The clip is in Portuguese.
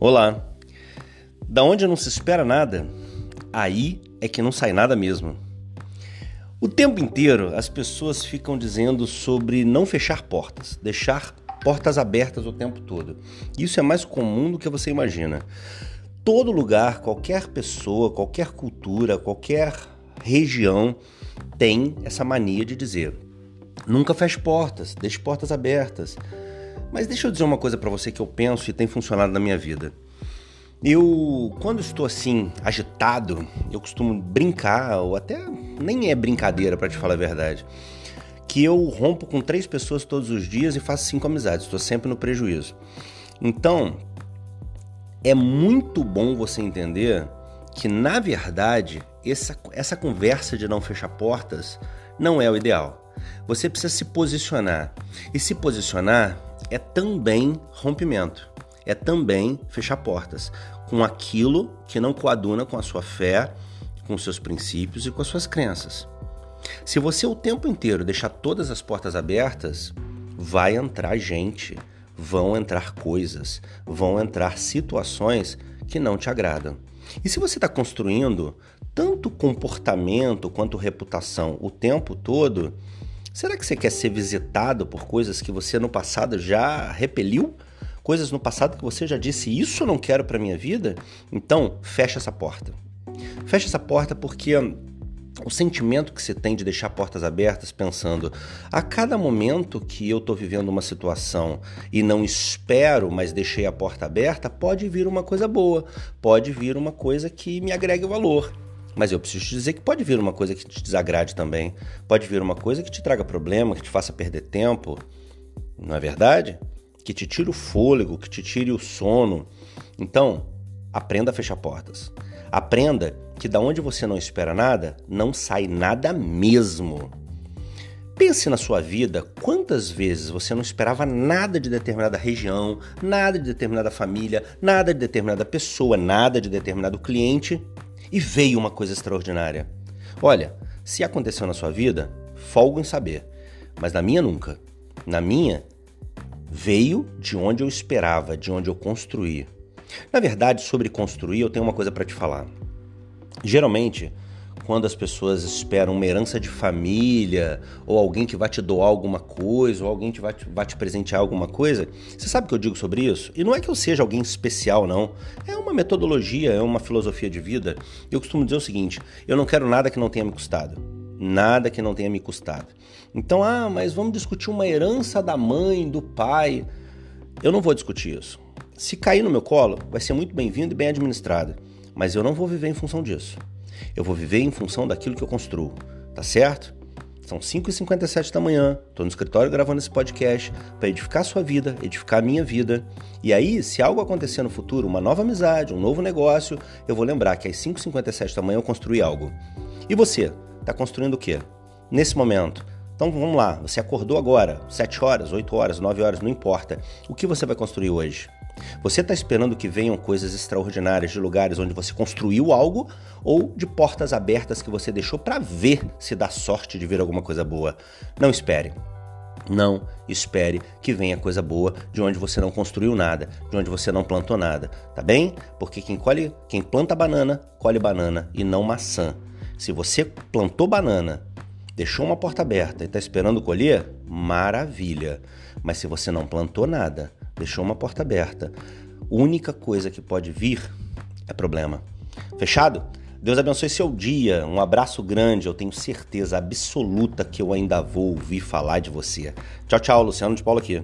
Olá! Da onde não se espera nada, aí é que não sai nada mesmo. O tempo inteiro as pessoas ficam dizendo sobre não fechar portas, deixar portas abertas o tempo todo. Isso é mais comum do que você imagina. Todo lugar, qualquer pessoa, qualquer cultura, qualquer região tem essa mania de dizer: nunca feche portas, deixe portas abertas. Mas deixa eu dizer uma coisa para você que eu penso e tem funcionado na minha vida. Eu, quando estou assim, agitado, eu costumo brincar, ou até nem é brincadeira para te falar a verdade, que eu rompo com três pessoas todos os dias e faço cinco amizades, estou sempre no prejuízo. Então, é muito bom você entender que, na verdade, essa, essa conversa de não fechar portas não é o ideal. Você precisa se posicionar. E se posicionar é também rompimento, é também fechar portas com aquilo que não coaduna com a sua fé, com seus princípios e com as suas crenças. Se você o tempo inteiro deixar todas as portas abertas, vai entrar gente, vão entrar coisas, vão entrar situações que não te agradam. E se você está construindo tanto comportamento quanto reputação o tempo todo, Será que você quer ser visitado por coisas que você no passado já repeliu? Coisas no passado que você já disse, isso eu não quero para minha vida? Então, fecha essa porta. Fecha essa porta porque o sentimento que você tem de deixar portas abertas, pensando a cada momento que eu estou vivendo uma situação e não espero, mas deixei a porta aberta, pode vir uma coisa boa, pode vir uma coisa que me agregue valor. Mas eu preciso te dizer que pode vir uma coisa que te desagrade também. Pode vir uma coisa que te traga problema, que te faça perder tempo. Não é verdade? Que te tire o fôlego, que te tire o sono. Então, aprenda a fechar portas. Aprenda que da onde você não espera nada, não sai nada mesmo. Pense na sua vida quantas vezes você não esperava nada de determinada região, nada de determinada família, nada de determinada pessoa, nada de determinado cliente e veio uma coisa extraordinária. Olha, se aconteceu na sua vida, folgo em saber, mas na minha nunca. Na minha, veio de onde eu esperava, de onde eu construí. Na verdade, sobre construir, eu tenho uma coisa para te falar. Geralmente, quando as pessoas esperam uma herança de família, ou alguém que vai te doar alguma coisa, ou alguém que vai te, vai te presentear alguma coisa, você sabe o que eu digo sobre isso? E não é que eu seja alguém especial, não. É uma metodologia, é uma filosofia de vida. Eu costumo dizer o seguinte: eu não quero nada que não tenha me custado. Nada que não tenha me custado. Então, ah, mas vamos discutir uma herança da mãe, do pai. Eu não vou discutir isso. Se cair no meu colo, vai ser muito bem-vindo e bem administrado. Mas eu não vou viver em função disso. Eu vou viver em função daquilo que eu construo, tá certo? São 5h57 da manhã, estou no escritório gravando esse podcast para edificar a sua vida, edificar a minha vida. E aí, se algo acontecer no futuro, uma nova amizade, um novo negócio, eu vou lembrar que às 5h57 da manhã eu construí algo. E você, está construindo o quê? Nesse momento. Então vamos lá, você acordou agora, 7 horas, 8 horas, 9 horas, não importa. O que você vai construir hoje? Você está esperando que venham coisas extraordinárias de lugares onde você construiu algo ou de portas abertas que você deixou para ver se dá sorte de ver alguma coisa boa? Não espere. Não espere que venha coisa boa de onde você não construiu nada, de onde você não plantou nada, tá bem? Porque quem colhe, quem planta banana, colhe banana e não maçã. Se você plantou banana, deixou uma porta aberta e está esperando colher, maravilha. Mas se você não plantou nada, deixou uma porta aberta. Única coisa que pode vir é problema. Fechado? Deus abençoe seu dia. Um abraço grande. Eu tenho certeza absoluta que eu ainda vou ouvir falar de você. Tchau, tchau. Luciano de Paulo aqui.